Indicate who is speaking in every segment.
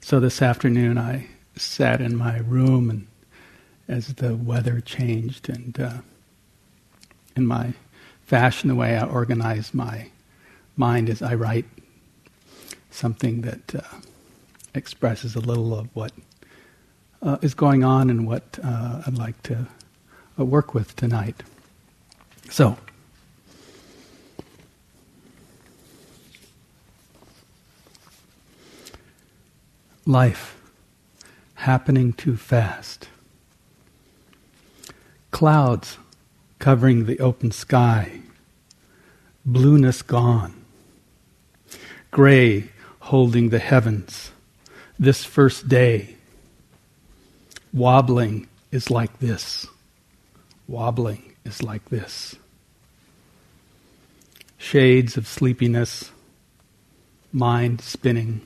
Speaker 1: So this afternoon I sat in my room and as the weather changed and uh, in my fashion, the way I organize my mind is I write something that uh, expresses a little of what uh, is going on and what uh, I'd like to uh, work with tonight. So, life happening too fast. Clouds covering the open sky, blueness gone. Gray holding the heavens, this first day. Wobbling is like this. Wobbling is like this. Shades of sleepiness, mind spinning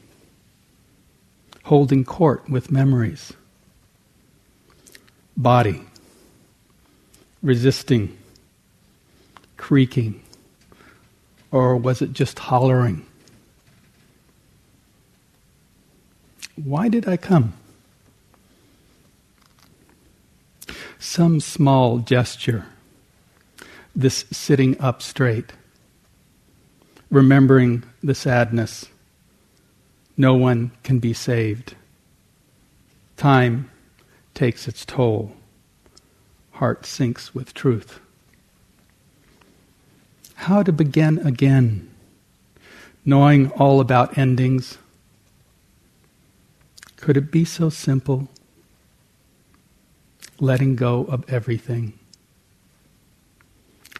Speaker 1: holding court with memories. Body, resisting, creaking, or was it just hollering? Why did I come? Some small gesture, this sitting up straight, remembering the sadness no one can be saved. Time takes its toll. Heart sinks with truth. How to begin again, knowing all about endings. Could it be so simple? Letting go of everything.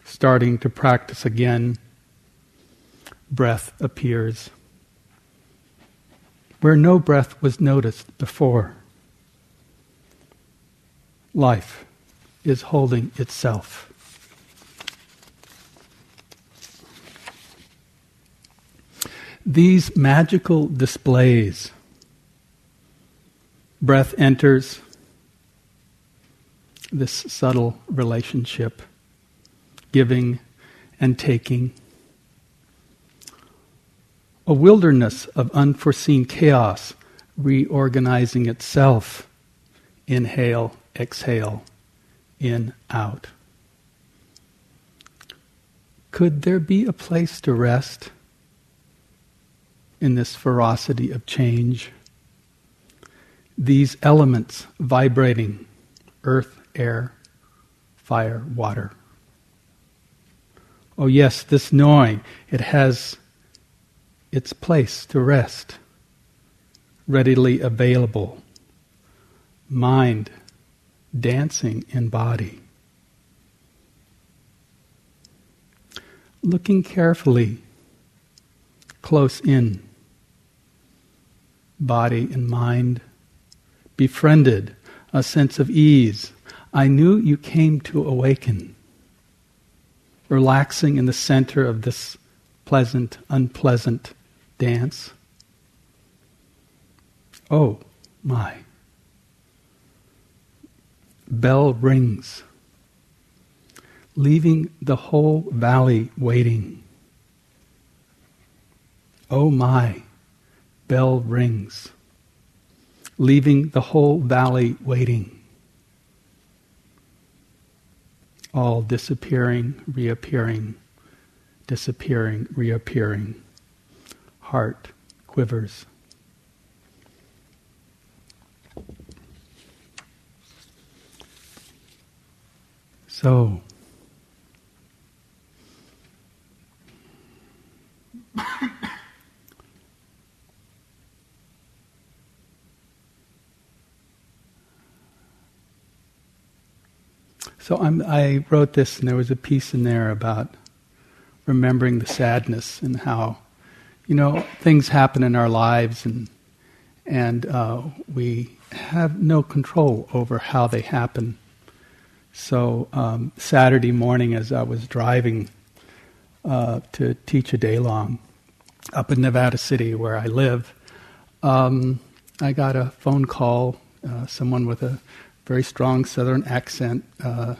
Speaker 1: Starting to practice again, breath appears where no breath was noticed before. Life is holding itself. These magical displays, breath enters this subtle relationship, giving and taking a wilderness of unforeseen chaos reorganizing itself. Inhale, exhale, in, out. Could there be a place to rest in this ferocity of change? These elements vibrating earth, air, fire, water. Oh, yes, this knowing, it has its place to rest, readily available, mind dancing in body. Looking carefully, close in, body and mind, befriended, a sense of ease. I knew you came to awaken, relaxing in the center of this pleasant, unpleasant dance. Oh my. Bell rings, leaving the whole valley waiting. Oh my, bell rings, leaving the whole valley waiting. All disappearing, reappearing, disappearing, reappearing heart quivers. So, So I'm, i wrote this, and there was a piece in there about remembering the sadness and how you know, things happen in our lives and, and uh, we have no control over how they happen. So, um, Saturday morning, as I was driving uh, to teach a day long up in Nevada City, where I live, um, I got a phone call, uh, someone with a very strong southern accent. Uh,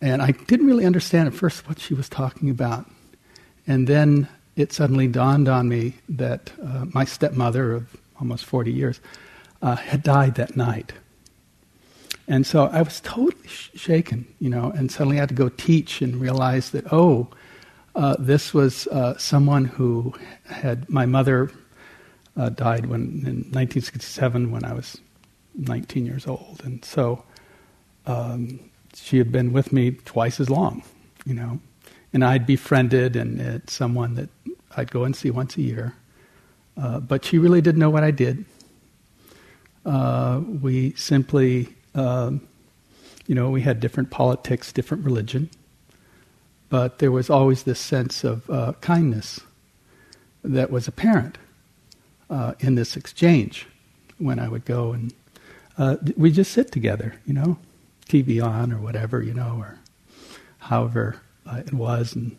Speaker 1: and I didn't really understand at first what she was talking about. And then it suddenly dawned on me that uh, my stepmother of almost 40 years, uh, had died that night. And so I was totally sh- shaken, you know, and suddenly I had to go teach and realize that, oh, uh, this was uh, someone who had, my mother uh, died when, in 1967 when I was 19 years old. And so um, she had been with me twice as long, you know. And I'd befriended and it's someone that I'd go and see once a year. Uh, but she really didn't know what I did. Uh, we simply, um, you know, we had different politics, different religion, but there was always this sense of uh, kindness that was apparent uh, in this exchange when I would go and uh, we just sit together, you know, TV on or whatever, you know, or however uh, it was in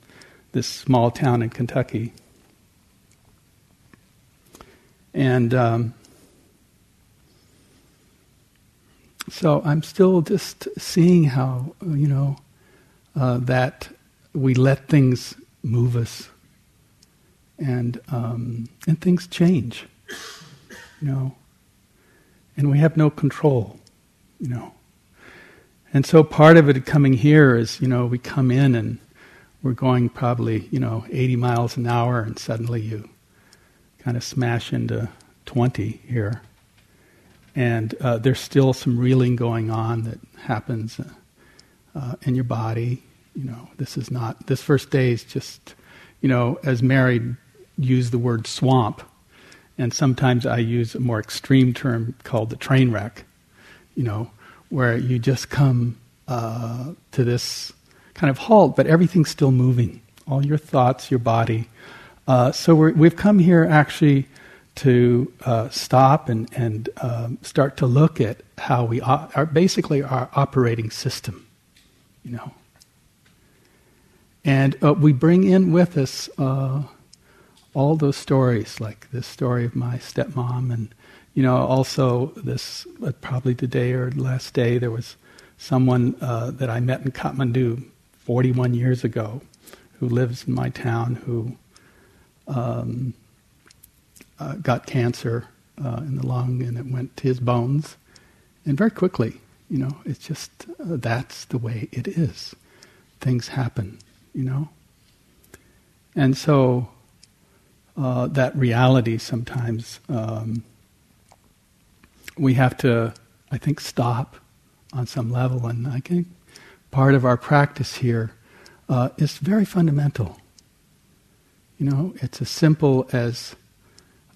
Speaker 1: this small town in Kentucky. And um, so I'm still just seeing how, you know, uh, that we let things move us and, um, and things change, you know, and we have no control, you know. And so part of it coming here is, you know, we come in and we're going probably, you know, 80 miles an hour and suddenly you kind of smash into 20 here. And uh, there's still some reeling going on that happens uh, uh, in your body. You know, this is not, this first day is just, you know, as Mary used the word swamp, and sometimes I use a more extreme term called the train wreck, you know, where you just come uh, to this kind of halt, but everything's still moving. All your thoughts, your body, uh, so we have come here actually to uh, stop and, and um, start to look at how we are basically our operating system, you know. And uh, we bring in with us uh, all those stories, like this story of my stepmom, and you know, also this uh, probably today or last day there was someone uh, that I met in Kathmandu 41 years ago who lives in my town who um, uh, got cancer uh, in the lung and it went to his bones. And very quickly, you know, it's just uh, that's the way it is. Things happen, you know. And so uh, that reality sometimes um, we have to, I think, stop on some level. And I think part of our practice here uh, is very fundamental. You know, it's as simple as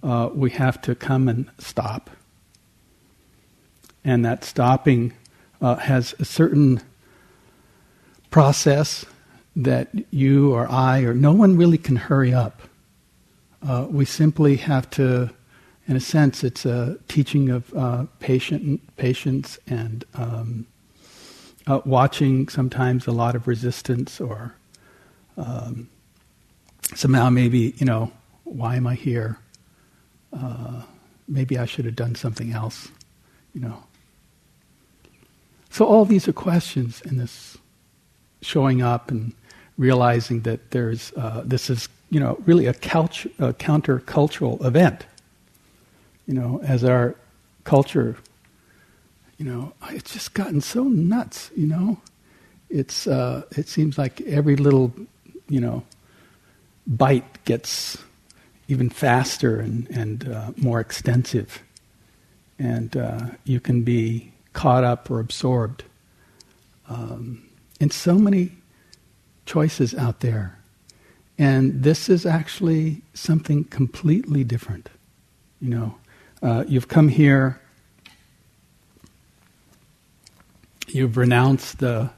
Speaker 1: uh, we have to come and stop. And that stopping uh, has a certain process that you or I or no one really can hurry up. Uh, we simply have to, in a sense, it's a teaching of uh, patient, patience and um, uh, watching sometimes a lot of resistance or um, somehow maybe, you know, why am I here? Uh, maybe I should have done something else, you know. So all these are questions in this showing up and realizing that there's uh, this is you know really a, couch, a countercultural event. You know, as our culture, you know, it's just gotten so nuts. You know, it's uh, it seems like every little you know bite gets even faster and, and uh, more extensive. And uh, you can be caught up or absorbed um, in so many choices out there. And this is actually something completely different. You know, uh, you've come here, you've renounced the,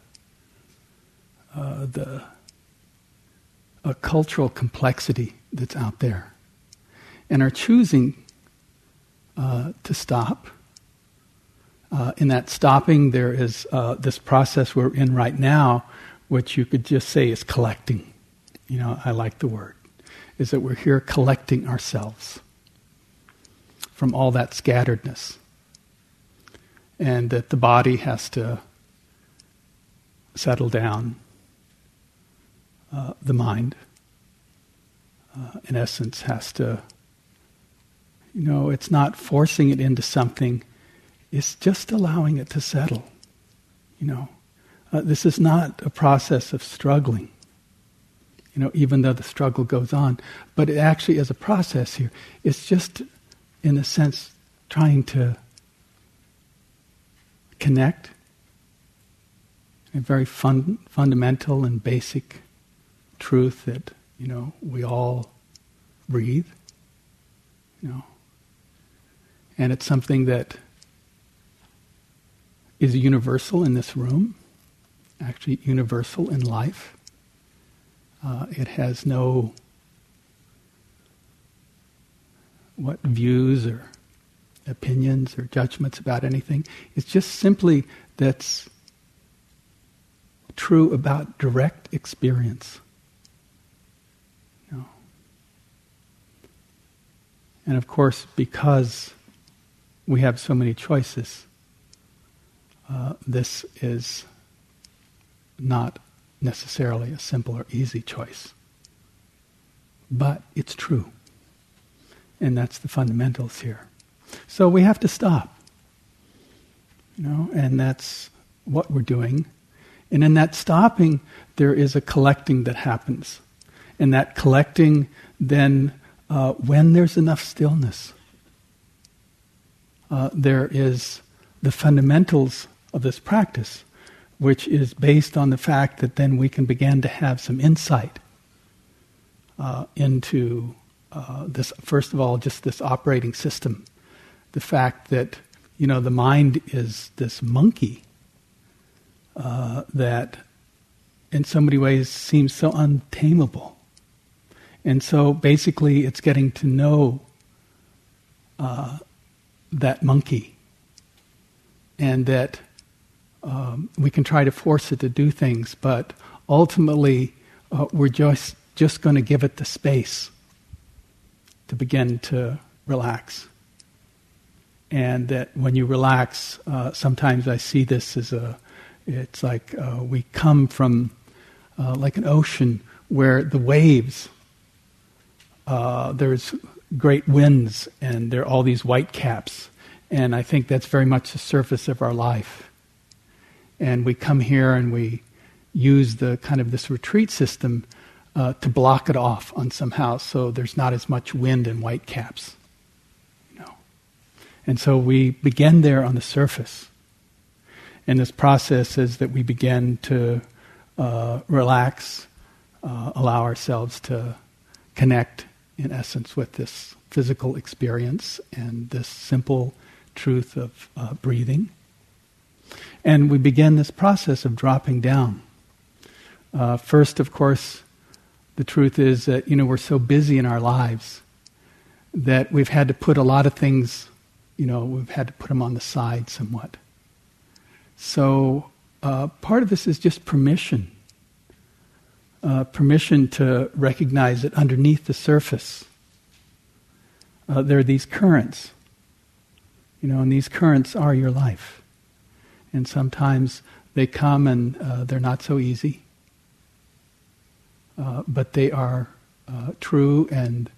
Speaker 1: uh, the a cultural complexity that's out there and are choosing uh, to stop. Uh, in that stopping, there is uh, this process we're in right now, which you could just say is collecting. You know, I like the word. Is that we're here collecting ourselves from all that scatteredness. And that the body has to settle down uh, the mind, uh, in essence, has to, You know, it's not forcing it into something, it's just allowing it to settle. You know, uh, this is not a process of struggling. You know, even though the struggle goes on, but it actually is a process here. It's just, in a sense, trying to connect a very fun, fundamental and basic truth that you know we all breathe you know. And it's something that is universal in this room actually universal in life. Uh, it has no what views or opinions or judgments about anything. It's just simply that's true about direct experience. And of course, because we have so many choices, uh, this is not necessarily a simple or easy choice. But it's true. And that's the fundamentals here. So we have to stop. You know, and that's what we're doing and in that stopping, there is a collecting that happens. And that collecting, then, uh, when there's enough stillness, uh, there is the fundamentals of this practice, which is based on the fact that then we can begin to have some insight uh, into uh, this, first of all, just this operating system. The fact that, you know, the mind is this monkey uh, that in so many ways seems so untamable. And so basically, it's getting to know uh, that monkey, and that um, we can try to force it to do things, but ultimately, uh, we're just just going to give it the space to begin to relax. And that when you relax, uh, sometimes I see this as a it's like uh, we come from uh, like an ocean where the waves, uh, there's great winds and there are all these white caps. And I think that's very much the surface of our life. And we come here and we use the kind of this retreat system uh, to block it off on somehow so there's not as much wind and white caps. You know. And so we begin there on the surface. And this process is that we begin to uh, relax, uh, allow ourselves to connect, in essence, with this physical experience and this simple truth of uh, breathing. And we begin this process of dropping down. Uh, first, of course, the truth is that you know we're so busy in our lives that we've had to put a lot of things, you know, we've had to put them on the side somewhat. So uh, part of this is just permission. Uh, permission to recognize that underneath the surface, uh, there are these currents. You know, and these currents are your life. And sometimes they come and uh, they're not so easy. Uh, but they are uh, true, and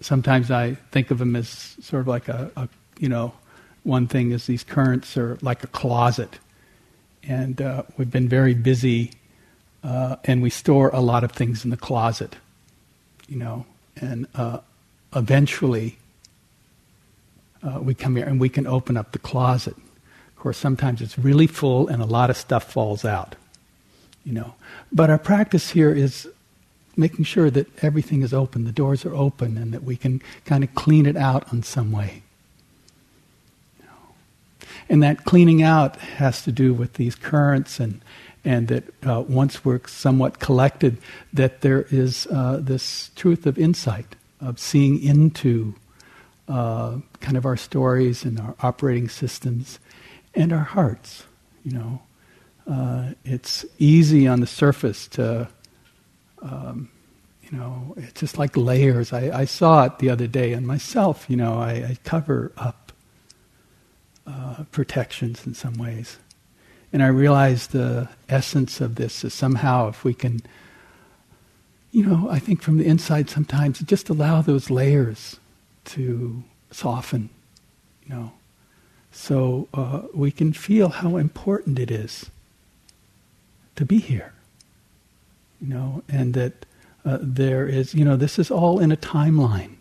Speaker 1: sometimes I think of them as sort of like a, a you know, one thing is these currents are like a closet. And uh, we've been very busy, uh, and we store a lot of things in the closet, you know. And uh, eventually, uh, we come here and we can open up the closet. Of course, sometimes it's really full and a lot of stuff falls out, you know. But our practice here is making sure that everything is open, the doors are open, and that we can kind of clean it out in some way. And that cleaning out has to do with these currents and and that uh, once we're somewhat collected, that there is uh, this truth of insight, of seeing into uh, kind of our stories and our operating systems and our hearts. You know, uh, it's easy on the surface to, um, you know, it's just like layers. I, I, saw it the other day in myself. You know, I, I cover up uh, protections in some ways. And I realized the essence of this is somehow if we can, you know, I think from the inside sometimes just allow those layers to soften, you know, so uh, we can feel how important it is to be here, you know, and that uh, there is, you know, this is all in a timeline.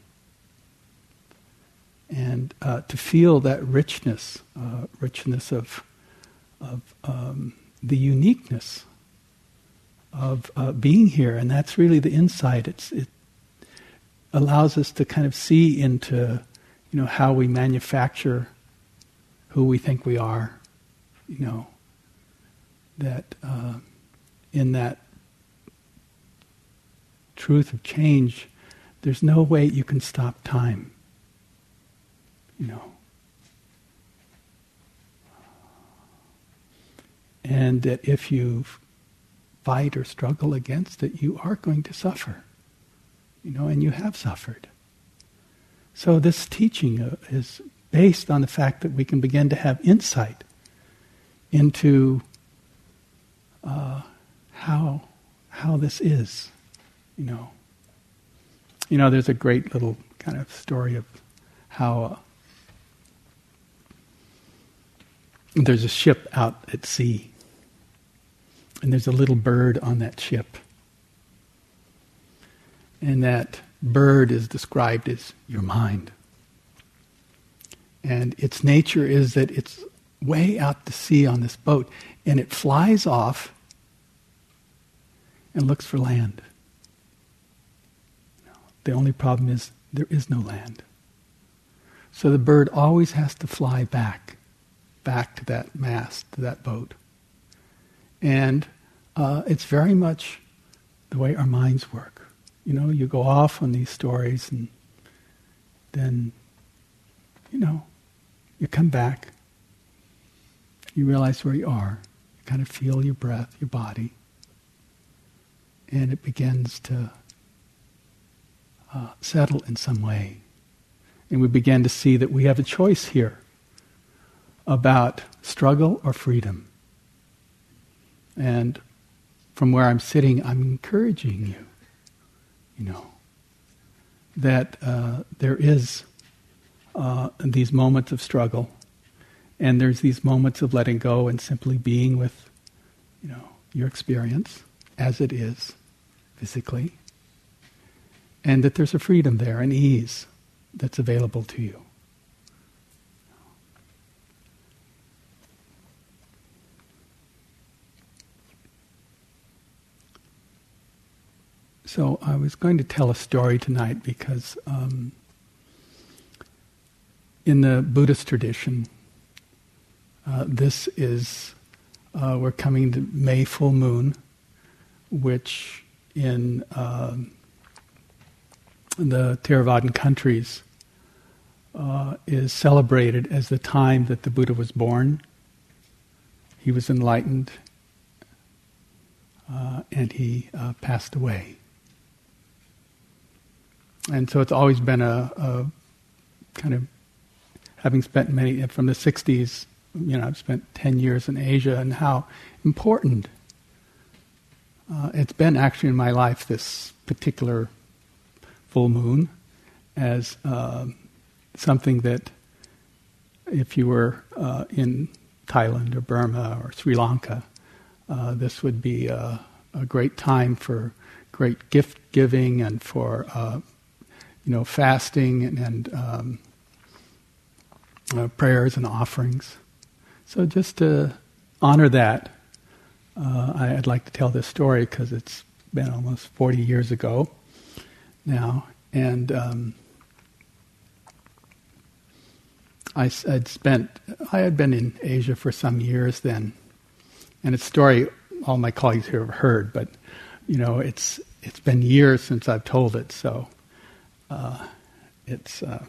Speaker 1: And uh, to feel that richness, uh, richness of, of um, the uniqueness of uh, being here, and that's really the insight. It's, it allows us to kind of see into, you know, how we manufacture who we think we are, you know, that uh, in that truth of change, there's no way you can stop time. You know. And that if you fight or struggle against it, you are going to suffer. You know, and you have suffered. So this teaching uh, is based on the fact that we can begin to have insight into uh, how how this is you know. You know, there's a great little kind of story of how uh, there's a ship out at sea, and there's a little bird on that ship. And that bird is described as your mind. And its nature is that it's way out to sea on this boat, and it flies off and looks for land. The only problem is there is no land. So the bird always has to fly back, back to that mast, to that boat. And uh, it's very much the way our minds work. You know, you go off on these stories and then, you know, you come back, you realize where you are, you kind of feel your breath, your body, and it begins to uh, settle in some way. And we begin to see that we have a choice here about struggle or freedom. And from where I'm sitting, I'm encouraging you, you know, that uh, there is uh, these moments of struggle, and there's these moments of letting go and simply being with, you know, your experience as it is physically, and that there's a freedom there, an ease that's available to you. So I was going to tell a story tonight because um, in the Buddhist tradition, uh, this is uh, we're coming to May full moon, which in um, the Theravadan countries uh, is celebrated as the time that the Buddha was born. He was enlightened uh, and he uh, passed away. And so it's always been a, a, kind of, having spent many, from the 60s, you know, I've spent 10 years in Asia, and how important uh, it's been actually in my life, this particular full moon as uh, something that if you were uh, in Thailand or Burma or Sri Lanka, uh, this would be a, a, great time for great gift giving and for uh, you know fasting and, and um, uh, prayers and offerings. So just to honor that, uh, I'd like to tell this story because it's been almost 40 years ago now, and um, I, would spent I had been in Asia for some years then, and it's a story all my colleagues here have heard, but you know it's it's been years since I've told it, so uh, it's. Uh,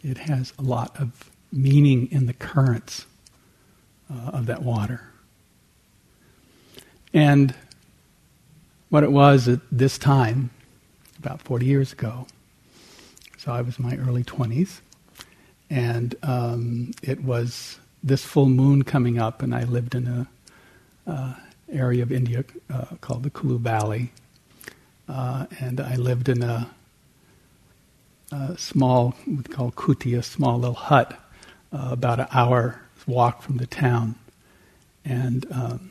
Speaker 1: it has a lot of meaning in the currents uh, of that water. And what it was at this time, about 40 years ago, so I was in my early 20s, and um, it was this full moon coming up, and I lived in a, uh, area of India uh, called the Kulu Valley, uh, and I lived in a, a small, we call kuti, a small little hut, uh, about an hour walk from the town, and um,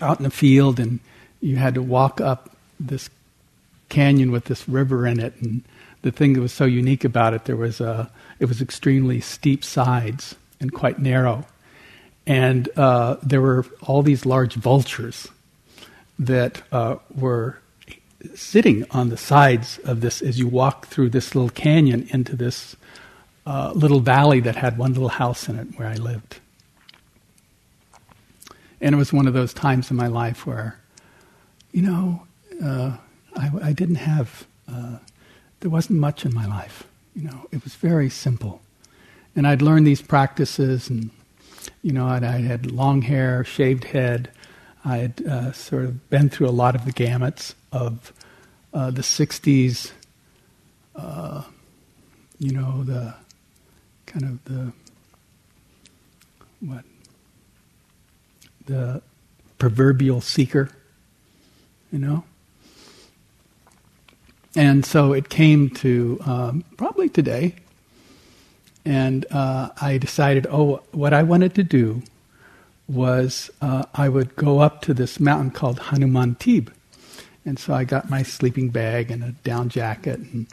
Speaker 1: out in the field, and you had to walk up this canyon with this river in it, and the thing that was so unique about it, there was a, it was extremely steep sides and quite narrow, and uh, there were all these large vultures that uh, were sitting on the sides of this as you walk through this little canyon into this uh, little valley that had one little house in it where I lived. And it was one of those times in my life where, you know, uh, I, I, didn't have, uh, there wasn't much in my life. You know, it was very simple. And I'd learned these practices, and, you know, I'd, had long hair, shaved head. I had uh, sort of been through a lot of the gamuts of uh, the 60s, uh, you know, the kind of the, what, the proverbial seeker, you know? And so it came to um, probably today, and uh, I decided, oh, what I wanted to do was uh, I would go up to this mountain called Hanuman Tib. And so I got my sleeping bag and a down jacket. And,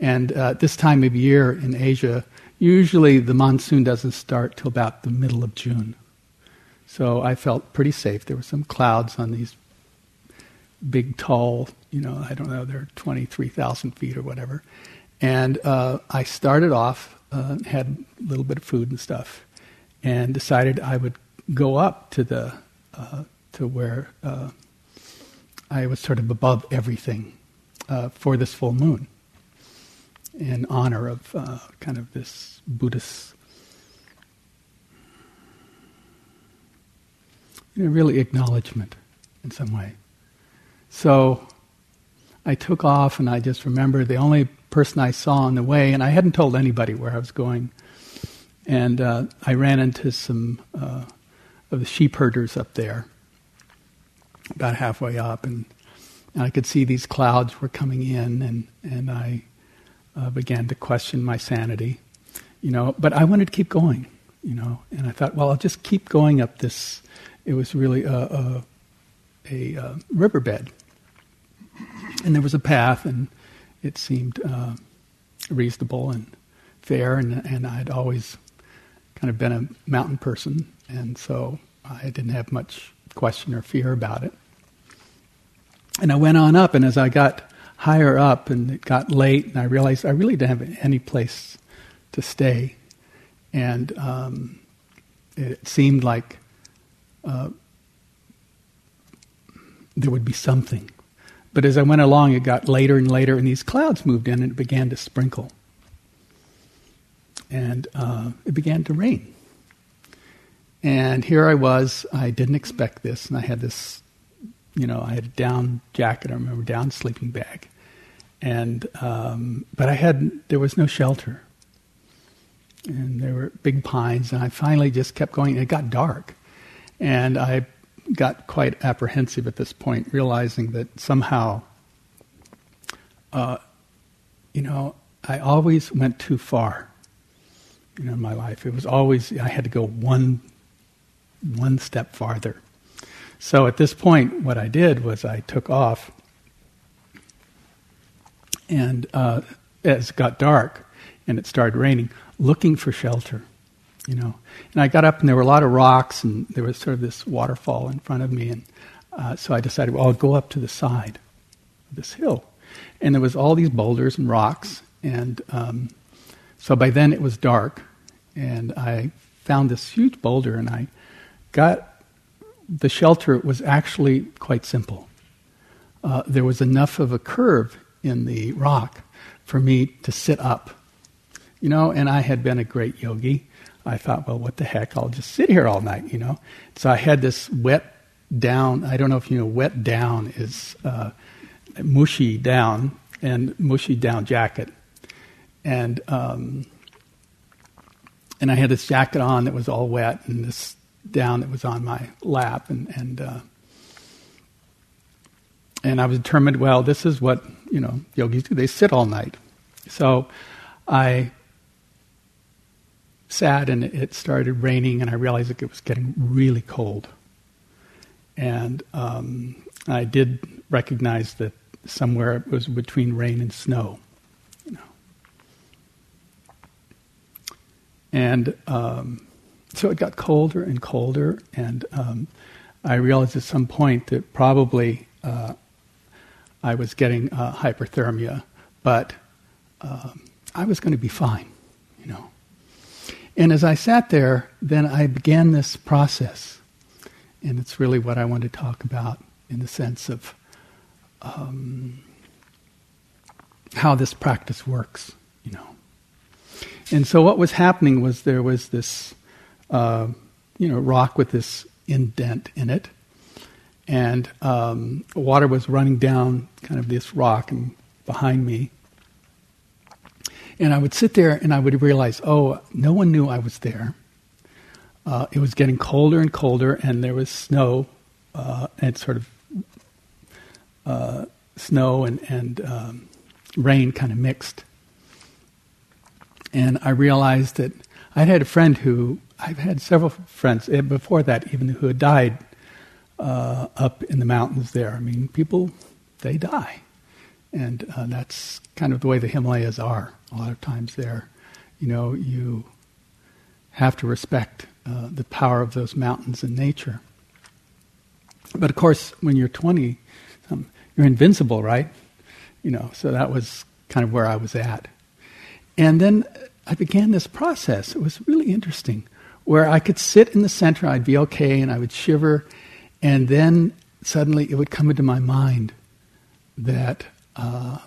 Speaker 1: and uh, this time of year in Asia, usually the monsoon doesn't start till about the middle of June. So I felt pretty safe. There were some clouds on these big, tall, you know, I don't know, they're 23,000 feet or whatever. And uh, I started off, uh, had a little bit of food and stuff, and decided I would go up to the uh, to where uh, I was sort of above everything uh, for this full moon, in honor of uh, kind of this Buddhist you know, really acknowledgement in some way. So I took off, and I just remember the only person I saw on the way, and I hadn't told anybody where I was going. And uh, I ran into some uh, of the sheep herders up there, about halfway up, and, and, I could see these clouds were coming in, and and I uh, began to question my sanity, you know. But I wanted to keep going, you know, and I thought, well, I'll just keep going up this it was really a, a, a, a riverbed. And there was a path, and it seemed uh, reasonable and fair, and, and I'd always kind of been a mountain person, and so I didn't have much question or fear about it. And I went on up, and as I got higher up and it got late, and I realized I really didn't have any place to stay. And um, it seemed like uh, there would be something. But as I went along, it got later and later, and these clouds moved in and it began to sprinkle. And uh, it began to rain. And here I was, I didn't expect this, and I had this, you know, I had a down jacket, I remember, down sleeping bag. And, um, but I had, there was no shelter. And there were big pines, and I finally just kept going, it got dark. And I got quite apprehensive at this point, realizing that somehow, uh, you know, I always went too far. You know, in my life, it was always I had to go one one step farther. So at this point, what I did was I took off, and uh, as it got dark and it started raining, looking for shelter you know. And I got up, and there were a lot of rocks, and there was sort of this waterfall in front of me, and uh, so I decided, well, I'll go up to the side of this hill, and there was all these boulders and rocks, and um, so by then it was dark, and I found this huge boulder, and I got the shelter It was actually quite simple. Uh, there was enough of a curve in the rock for me to sit up, you know, and I had been a great yogi. I thought, well, what the heck? I'll just sit here all night, you know. So I had this wet down. I don't know if you know, wet down is uh, mushy down and mushy down jacket, and um, and I had this jacket on that was all wet, and this down that was on my lap, and and uh, and I was determined. Well, this is what you know yogis do. They sit all night. So I sat, and it started raining, and I realized it was getting really cold. And um, I did recognize that somewhere it was between rain and snow. You know. And um, so it got colder and colder, and um, I realized at some point that probably uh, I was getting uh, hyperthermia, but um, I was going to be fine. And as I sat there, then I began this process, and it's really what I want to talk about in the sense of um, how this practice works, you know. And so what was happening was there was this, uh, you know, rock with this indent in it, and um, water was running down kind of this rock and behind me. And I would sit there and I would realize, oh, no one knew I was there. Uh, it was getting colder and colder, and there was snow uh, and sort of uh, snow and, and um, rain kind of mixed. And I realized that I'd had a friend who, I've had several friends eh, before that even who had died uh, up in the mountains there. I mean, people, they die. And uh, that's kind of the way the Himalayas are. A lot of times there, you know, you have to respect uh, the power of those mountains and nature. But of course, when you're 20, um, you're invincible, right? You know, so that was kind of where I was at. And then I began this process. It was really interesting, where I could sit in the center, I'd be okay, and I would shiver, and then suddenly it would come into my mind that uh,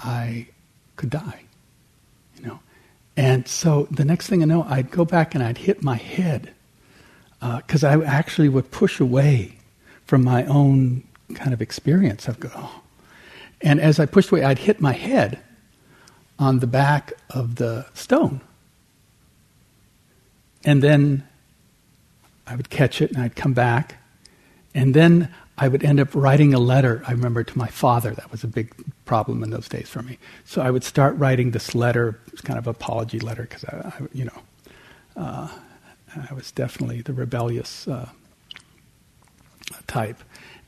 Speaker 1: I could die, you know. And so the next thing I know, I'd go back and I'd hit my head because uh, I actually would push away from my own kind of experience. I'd go, oh. And as I pushed away, I'd hit my head on the back of the stone. And then I would catch it and I'd come back. And then I would end up writing a letter, I remember, to my father. That was a big problem in those days for me. So I would start writing this letter, it was kind of apology letter, because I, I, you know, uh, I was definitely the rebellious uh, type.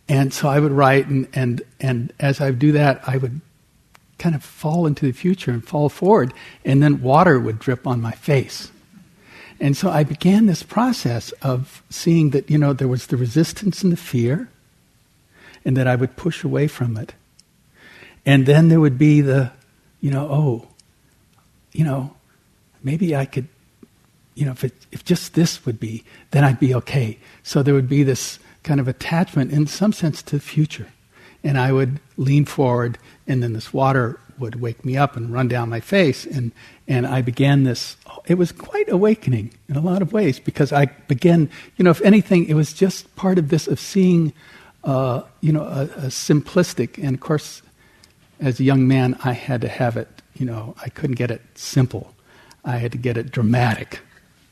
Speaker 1: And so I would write, and, and, and as I would do that, I would kind of fall into the future and fall forward, and then water would drip on my face. And so I began this process of seeing that, you know, there was the resistance and the fear, and that I would push away from it. And then there would be the, you know, oh, you know, maybe I could, you know, if, it, if just this would be, then I'd be okay. So there would be this kind of attachment in some sense to the future. And I would lean forward, and then this water would wake me up and run down my face. And, and I began this, it was quite awakening in a lot of ways because I began, you know, if anything, it was just part of this of seeing, uh, you know, a, a simplistic, and of course, as a young man, I had to have it, you know, I couldn't get it simple. I had to get it dramatic,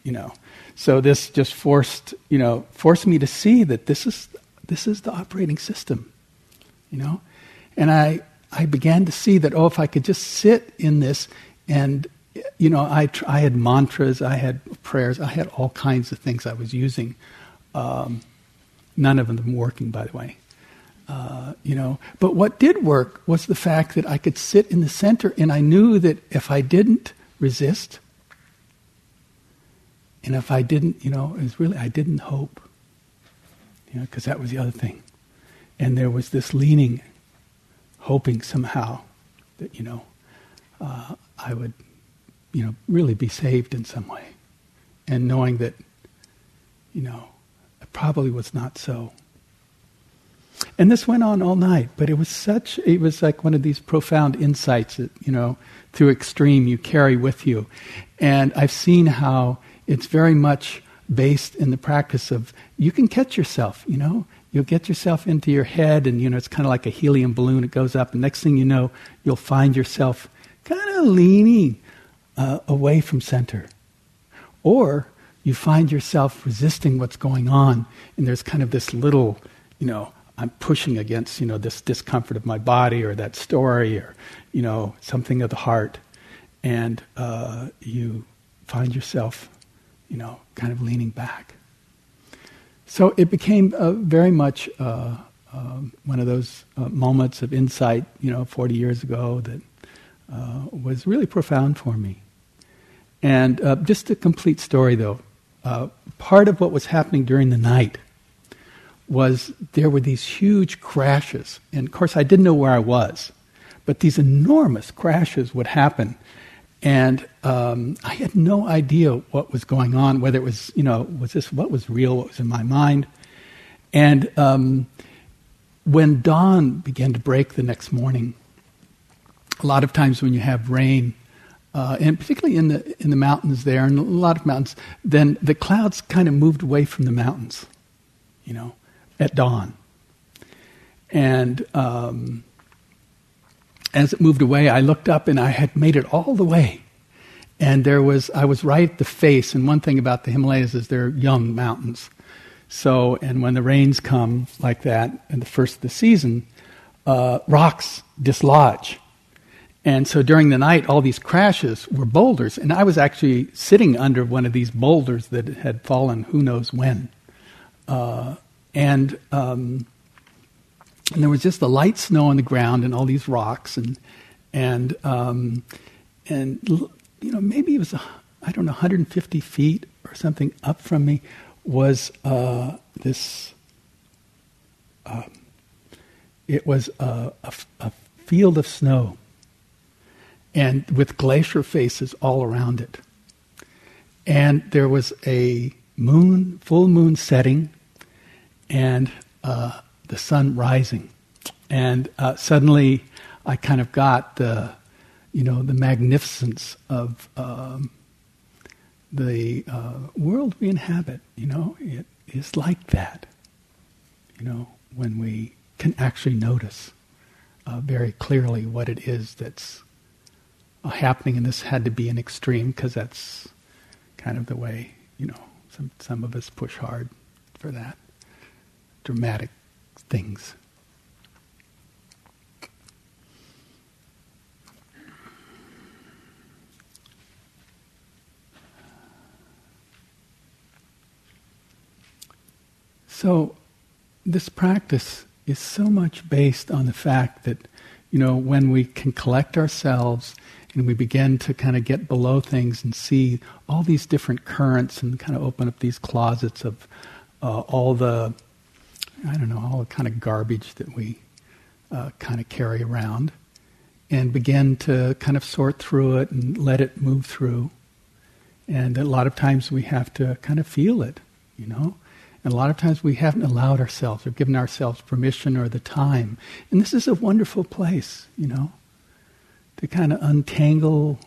Speaker 1: you know. So this just forced, you know, forced me to see that this is this is the operating system, you know, and I I began to see that oh, if I could just sit in this, and you know, I I had mantras, I had prayers, I had all kinds of things I was using. Um, none of them working, by the way. Uh, you know, but what did work was the fact that I could sit in the center, and I knew that if I didn't resist, and if I didn't, you know, it was really, I didn't hope. You know, because that was the other thing. And there was this leaning, hoping somehow that, you know, uh, I would, you know, really be saved in some way. And knowing that, you know, probably was not so. And this went on all night, but it was such, it was like one of these profound insights that, you know, through extreme you carry with you. And I've seen how it's very much based in the practice of you can catch yourself, you know. You'll get yourself into your head, and you know it's kind of like a helium balloon. It goes up, and next thing you know, you'll find yourself kind of leaning uh, away from center, or you find yourself resisting what's going on, and there's kind of this little, you know, I'm pushing against, you know, this discomfort of my body or that story or, you know, something of the heart, and uh, you find yourself, you know, kind of leaning back. So it became uh, very much uh, um, one of those uh, moments of insight, you know, 40 years ago that uh, was really profound for me. And uh, just a complete story, though. Uh, part of what was happening during the night was there were these huge crashes. And of course, I didn't know where I was, but these enormous crashes would happen. And um, I had no idea what was going on, whether it was, you know, was this what was real, what was in my mind. And um, when dawn began to break the next morning, a lot of times when you have rain, uh, and particularly in the in the mountains there, and a lot of mountains, then the clouds kind of moved away from the mountains, you know, at dawn. And um, as it moved away, I looked up and I had made it all the way, and there was I was right at the face. And one thing about the Himalayas is they're young mountains, so and when the rains come like that in the first of the season, uh, rocks dislodge and so during the night, all these crashes were boulders. And I was actually sitting under one of these boulders that had fallen who knows when. Uh, and, um, and there was just the light snow on the ground and all these rocks. And, and, um, and you know, maybe it was, I don't know, 150 feet or something up from me was uh, this. Uh, it was a, a, a field of snow and with glacier faces all around it. And there was a moon, full moon setting, and uh, the sun rising. And uh, suddenly, I kind of got the, you know, the magnificence of um, the uh, world we inhabit. You know, it is like that. You know, when we can actually notice uh, very clearly what it is that's happening, and this had to be an extreme because that's kind of the way you know some some of us push hard for that dramatic things. So, this practice is so much based on the fact that, you know, when we can collect ourselves and we begin to kind of get below things and see all these different currents and kind of open up these closets of uh, all the, I don't know, all the kind of garbage that we uh, kind of carry around and begin to kind of sort through it and let it move through. And a lot of times we have to kind of feel it, you know. And a lot of times we haven't allowed ourselves or given ourselves permission or the time. And this is a wonderful place, you know to kind of untangle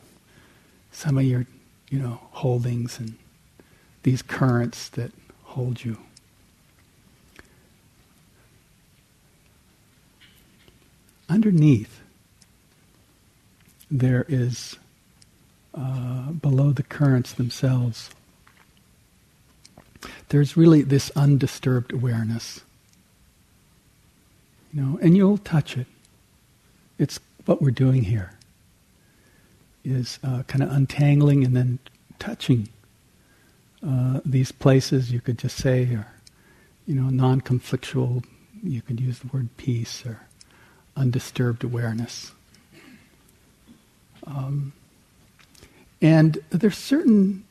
Speaker 1: some of your, you know, holdings and these currents that hold you. Underneath, there is, uh, below the currents themselves, there's really this undisturbed awareness. You know, and you'll touch it. It's what we're doing here is uh, kind of untangling and then touching uh, these places. You could just say, or you know, non-conflictual. You could use the word peace or undisturbed awareness. Um, and there's certain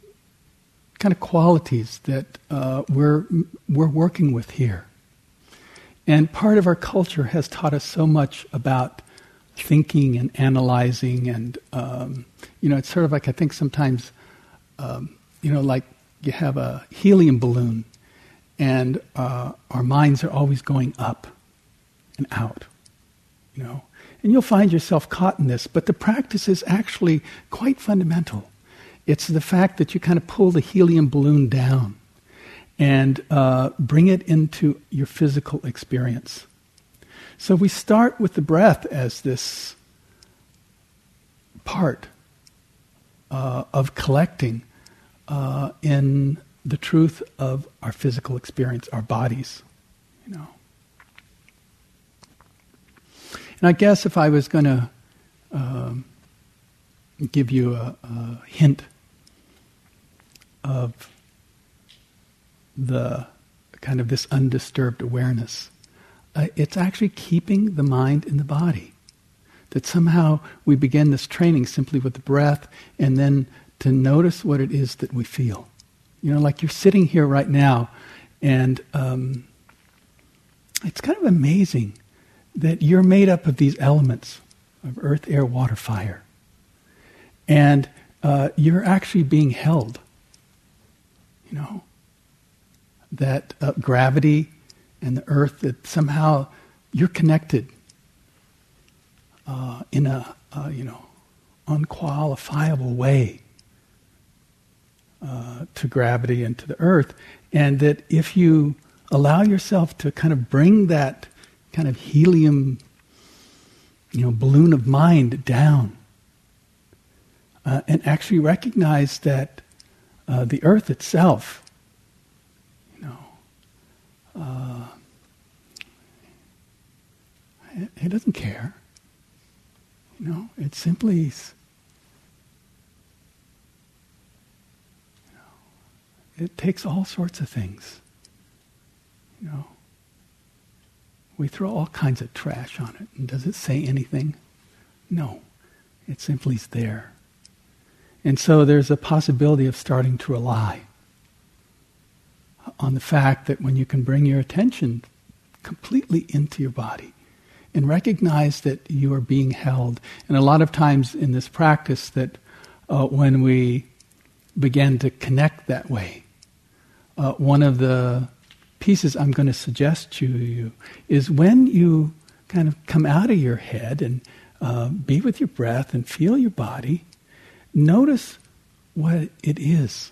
Speaker 1: kind of qualities that uh, we're we're working with here. And part of our culture has taught us so much about thinking and analyzing, and um, you know, it's sort of like I think sometimes, um, you know, like you have a helium balloon, and uh, our minds are always going up and out, you know, and you'll find yourself caught in this. But the practice is actually quite fundamental. It's the fact that you kind of pull the helium balloon down and uh, bring it into your physical experience. So we start with the breath as this part uh, of collecting uh, in the truth of our physical experience, our bodies, you know. And I guess if I was going to um, give you a, a hint of the kind of this undisturbed awareness, uh, it's actually keeping the mind in the body. That somehow we begin this training simply with the breath and then to notice what it is that we feel. You know, like you're sitting here right now, and um, it's kind of amazing that you're made up of these elements of earth, air, water, fire. And uh, you're actually being held. You know, that uh, gravity and the earth, that somehow you're connected uh, in a, uh, you know, unqualifiable way uh, to gravity and to the earth. And that if you allow yourself to kind of bring that kind of helium, you know, balloon of mind down, uh, and actually recognize that uh, the earth itself, uh, it, doesn't care. You know, it simply you know, it takes all sorts of things. You know, we throw all kinds of trash on it, and does it say anything? No, it simply is there. And so there's a possibility of starting to rely on the fact that when you can bring your attention completely into your body and recognize that you are being held. And a lot of times in this practice, that uh, when we begin to connect that way, uh, one of the pieces I'm going to suggest to you is when you kind of come out of your head and uh, be with your breath and feel your body notice what it is.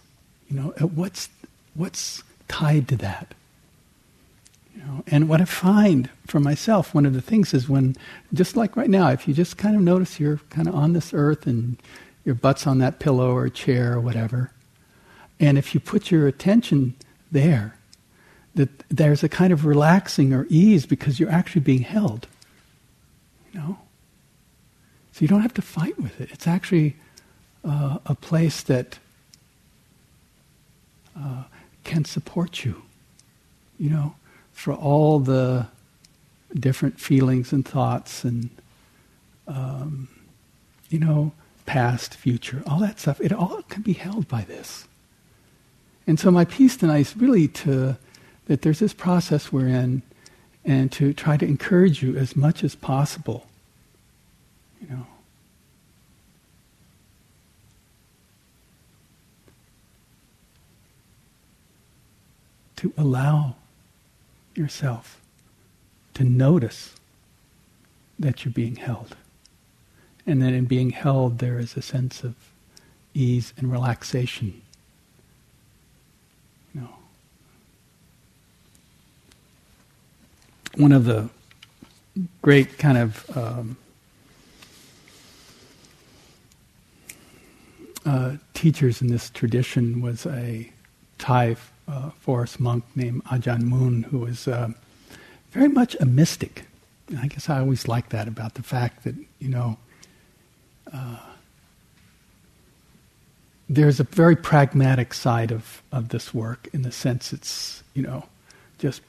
Speaker 1: You know, what's what's tied to that. You know, and what I find for myself, one of the things is when, just like right now, if you just kind of notice you're kind of on this earth and your butt's on that pillow or chair or whatever, and if you put your attention there, that there's a kind of relaxing or ease because you're actually being held. You know? So you don't have to fight with it. It's actually uh, a place that uh, can support you, you know, for all the different feelings and thoughts and, um, you know, past, future, all that stuff. It all can be held by this. And so my piece tonight is really to, that there's this process we're in and to try to encourage you as much as possible, you know, to allow yourself to notice that you're being held. And that in being held, there is a sense of ease and relaxation. You know. One of the great kind of um, uh, teachers in this tradition was a Thai uh, forest monk named Ajahn Mun, who was uh, very much a mystic. And I guess I always like that about the fact that, you know, uh, there's a very pragmatic side of, of this work in the sense it's, you know, just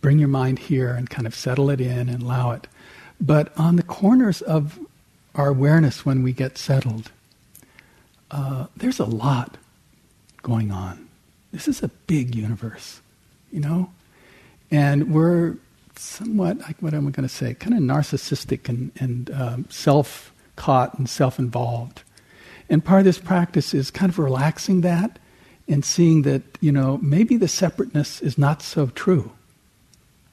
Speaker 1: bring your mind here and kind of settle it in and allow it. But on the corners of our awareness when we get settled, uh, there's a lot going on. This is a big universe, you know? And we're somewhat, like what am I going to say, kind of narcissistic and, and um, self caught and self involved. And part of this practice is kind of relaxing that and seeing that, you know, maybe the separateness is not so true.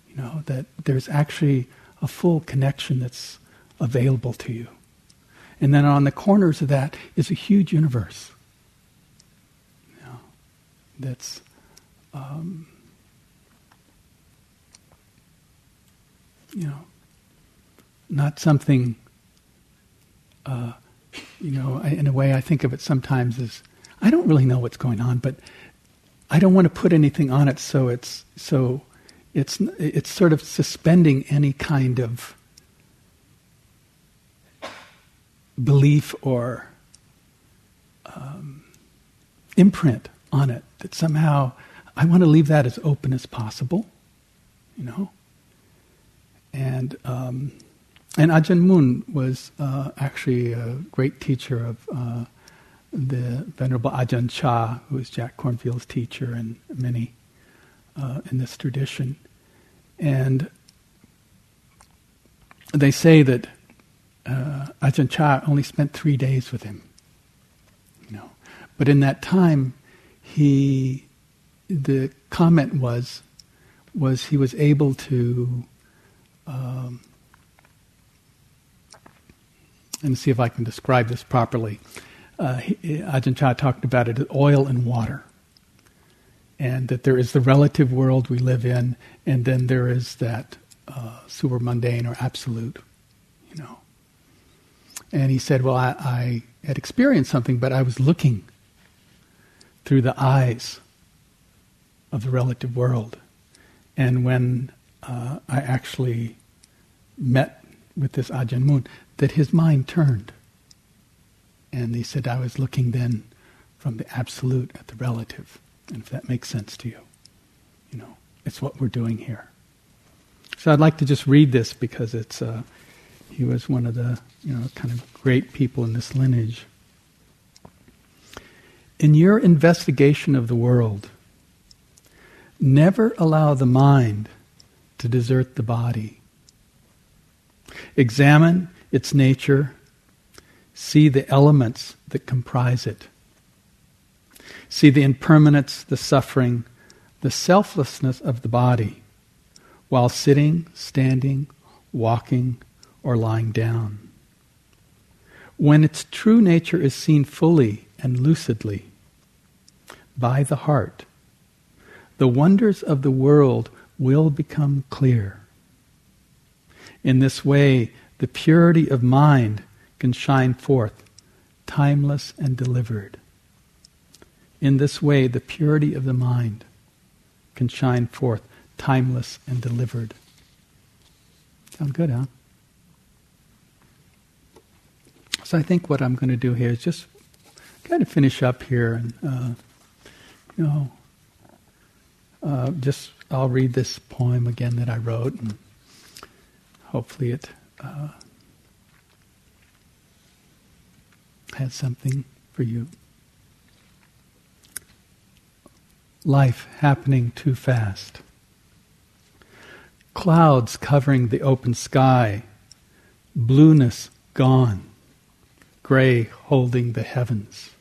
Speaker 1: You know, that there's actually a full connection that's available to you. And then on the corners of that is a huge universe that's um, you know not something uh, you know I, in a way I think of it sometimes as I don't really know what's going on, but I don't want to put anything on it, so it's so it's it's sort of suspending any kind of belief or um, imprint on it. That somehow I want to leave that as open as possible, you know. And um, and Ajahn Mun was uh, actually a great teacher of uh, the Venerable Ajahn Chah, who was Jack Kornfield's teacher and many uh, in this tradition. And they say that uh, Ajahn Chah only spent three days with him. You know, but in that time, he the comment was was he was able to um, and see if I can describe this properly. Uh, he, Ajahn Chah talked about it as oil and water, and that there is the relative world we live in, and then there is that uh, super mundane or absolute, you know. And he said, "Well, I, I had experienced something, but I was looking through the eyes of the relative world, and when uh, I actually met with this Ajahn Mun, that his mind turned. And he said, I was looking then from the absolute at the relative. And if that makes sense to you, you know, it's what we're doing here. So I'd like to just read this because it's, uh, he was one of the, you know, kind of great people in this lineage. In your investigation of the world, never allow the mind to desert the body. Examine its nature, see the elements that comprise it. See the impermanence, the suffering, the selflessness of the body while sitting, standing, walking, or lying down. When its true nature is seen fully and lucidly by the heart, the wonders of the world will become clear. In this way, the purity of mind can shine forth, timeless and delivered. In this way, the purity of the mind can shine forth, timeless and delivered. Sound good, huh? So I think what I'm going to do here is just kind of finish up here and, uh, know, uh, just I'll read this poem again that I wrote and hopefully it uh, has something for you. Life happening too fast. Clouds covering the open sky, blueness gone, gray holding the heavens.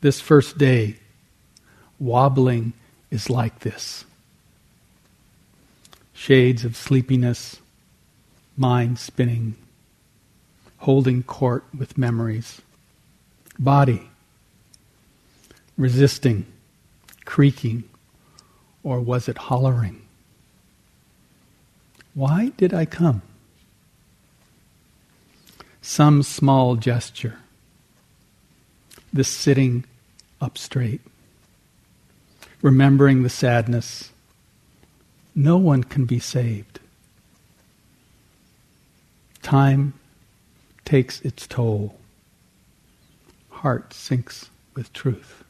Speaker 1: This first day, wobbling is like this. Shades of sleepiness, mind spinning, holding court with memories, body resisting, creaking, or was it hollering? Why did I come? Some small gesture, this sitting up straight, remembering the sadness. No one can be saved. Time takes its toll. Heart sinks with truth.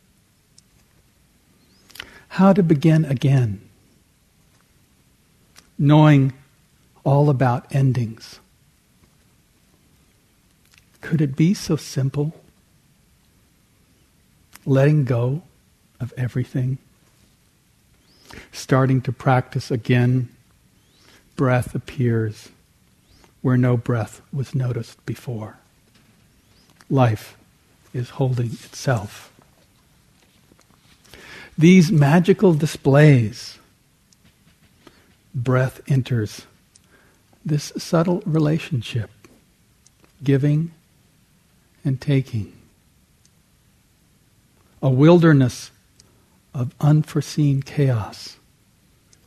Speaker 1: How to begin again? Knowing all about endings. Could it be so simple? Letting go of everything. Starting to practice again, breath appears where no breath was noticed before. Life is holding itself. These magical displays, breath enters this subtle relationship, giving and taking. A wilderness of unforeseen chaos,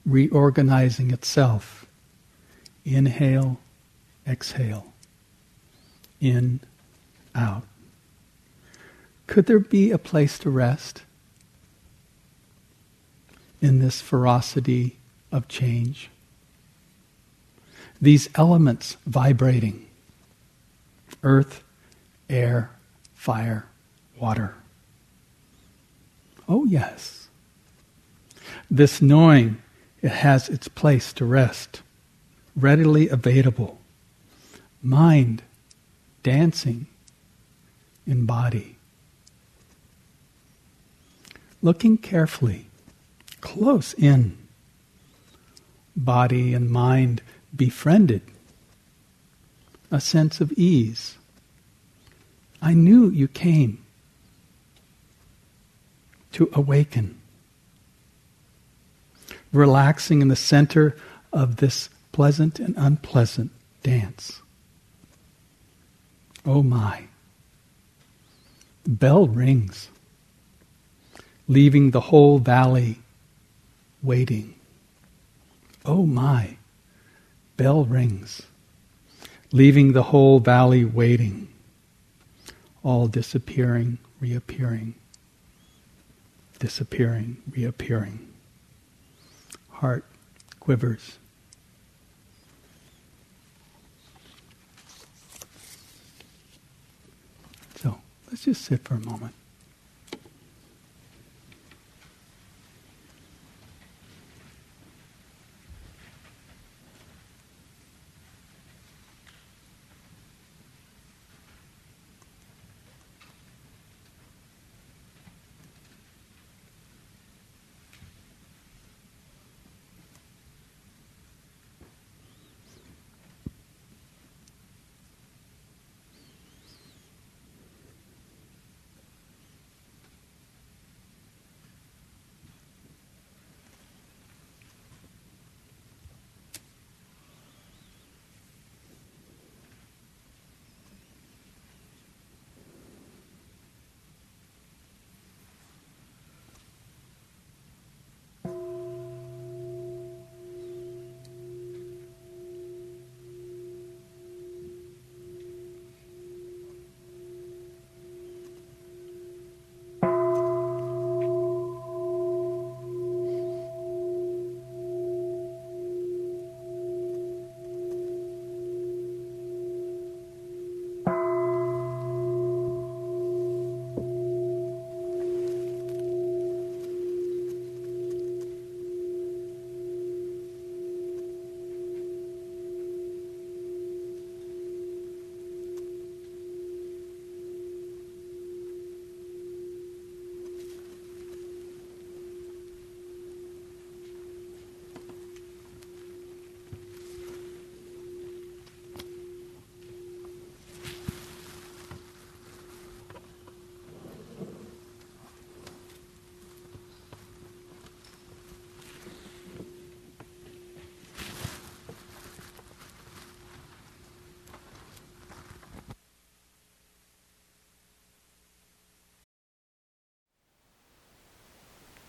Speaker 1: reorganizing itself. Inhale exhale, in, out. Could there be a place to rest? in this ferocity of change. These elements vibrating earth, air, fire, water. Oh, yes. This knowing it has its place to rest, readily available. Mind dancing in body. Looking carefully, close in, body and mind befriended, a sense of ease. I knew you came to awaken. Relaxing in the center of this pleasant and unpleasant dance. Oh my. The bell rings, leaving the whole valley waiting. Oh my. Bell rings, leaving the whole valley waiting, all disappearing, reappearing, disappearing, reappearing. Heart quivers. So let's just sit for a moment.